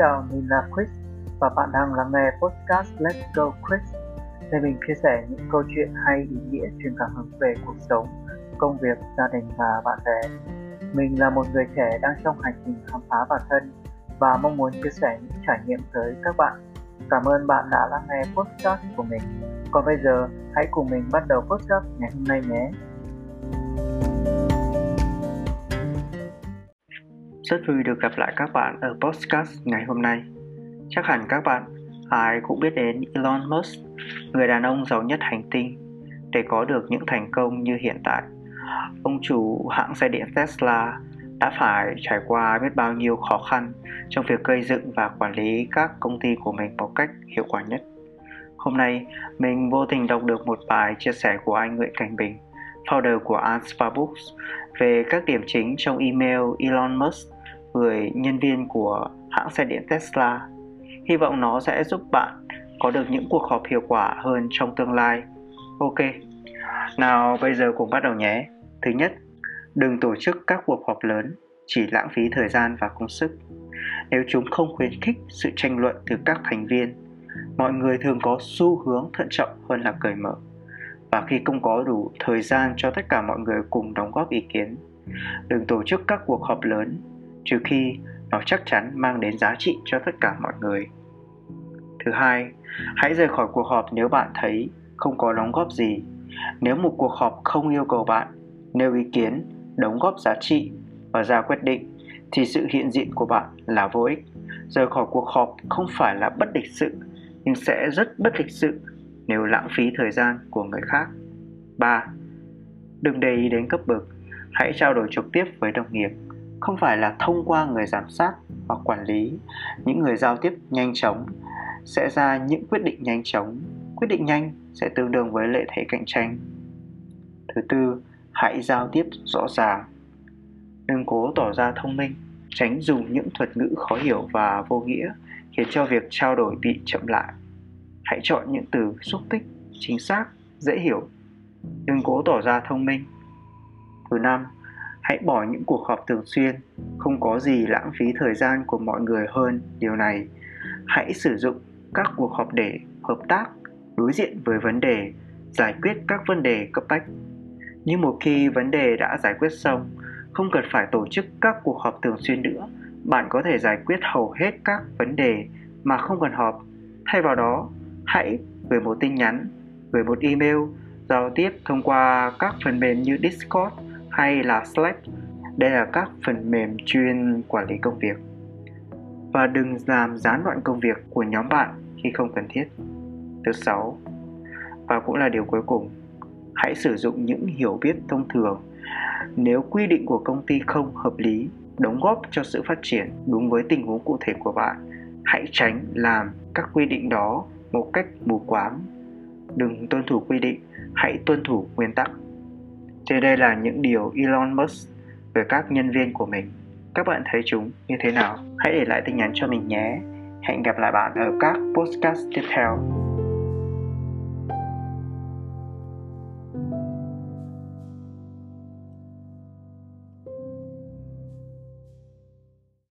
chào, mình là Chris và bạn đang lắng nghe podcast Let's Go Chris nơi mình chia sẻ những câu chuyện hay ý nghĩa truyền cảm hứng về cuộc sống, công việc, gia đình và bạn bè. Mình là một người trẻ đang trong hành trình khám phá bản thân và mong muốn chia sẻ những trải nghiệm tới các bạn. Cảm ơn bạn đã lắng nghe podcast của mình. Còn bây giờ, hãy cùng mình bắt đầu podcast ngày hôm nay nhé. Rất vui được gặp lại các bạn ở podcast ngày hôm nay. Chắc hẳn các bạn ai cũng biết đến Elon Musk, người đàn ông giàu nhất hành tinh. Để có được những thành công như hiện tại, ông chủ hãng xe điện Tesla đã phải trải qua biết bao nhiêu khó khăn trong việc gây dựng và quản lý các công ty của mình một cách hiệu quả nhất. Hôm nay, mình vô tình đọc được một bài chia sẻ của anh Nguyễn Cảnh Bình, founder của Alpha Books, về các điểm chính trong email Elon Musk người nhân viên của hãng xe điện Tesla. Hy vọng nó sẽ giúp bạn có được những cuộc họp hiệu quả hơn trong tương lai. Ok, nào bây giờ cùng bắt đầu nhé. Thứ nhất, đừng tổ chức các cuộc họp lớn, chỉ lãng phí thời gian và công sức. Nếu chúng không khuyến khích sự tranh luận từ các thành viên, mọi người thường có xu hướng thận trọng hơn là cởi mở. Và khi không có đủ thời gian cho tất cả mọi người cùng đóng góp ý kiến, đừng tổ chức các cuộc họp lớn trừ khi nó chắc chắn mang đến giá trị cho tất cả mọi người. Thứ hai, hãy rời khỏi cuộc họp nếu bạn thấy không có đóng góp gì. Nếu một cuộc họp không yêu cầu bạn nêu ý kiến, đóng góp giá trị và ra quyết định thì sự hiện diện của bạn là vô ích. Rời khỏi cuộc họp không phải là bất lịch sự nhưng sẽ rất bất lịch sự nếu lãng phí thời gian của người khác. 3. Đừng để ý đến cấp bậc, hãy trao đổi trực tiếp với đồng nghiệp không phải là thông qua người giám sát hoặc quản lý, những người giao tiếp nhanh chóng sẽ ra những quyết định nhanh chóng. Quyết định nhanh sẽ tương đương với lợi thế cạnh tranh. Thứ tư, hãy giao tiếp rõ ràng. Đừng cố tỏ ra thông minh, tránh dùng những thuật ngữ khó hiểu và vô nghĩa khiến cho việc trao đổi bị chậm lại. Hãy chọn những từ xúc tích, chính xác, dễ hiểu. Đừng cố tỏ ra thông minh. Thứ năm hãy bỏ những cuộc họp thường xuyên, không có gì lãng phí thời gian của mọi người hơn điều này. Hãy sử dụng các cuộc họp để hợp tác, đối diện với vấn đề, giải quyết các vấn đề cấp bách. Nhưng một khi vấn đề đã giải quyết xong, không cần phải tổ chức các cuộc họp thường xuyên nữa. Bạn có thể giải quyết hầu hết các vấn đề mà không cần họp. Thay vào đó, hãy gửi một tin nhắn, gửi một email giao tiếp thông qua các phần mềm như discord hay là Slack. Đây là các phần mềm chuyên quản lý công việc. Và đừng làm gián đoạn công việc của nhóm bạn khi không cần thiết. Thứ sáu, và cũng là điều cuối cùng, hãy sử dụng những hiểu biết thông thường. Nếu quy định của công ty không hợp lý, đóng góp cho sự phát triển đúng với tình huống cụ thể của bạn, hãy tránh làm các quy định đó một cách mù quáng. Đừng tuân thủ quy định, hãy tuân thủ nguyên tắc. Trên đây là những điều Elon Musk về các nhân viên của mình. Các bạn thấy chúng như thế nào? Hãy để lại tin nhắn cho mình nhé. Hẹn gặp lại bạn ở các podcast tiếp theo.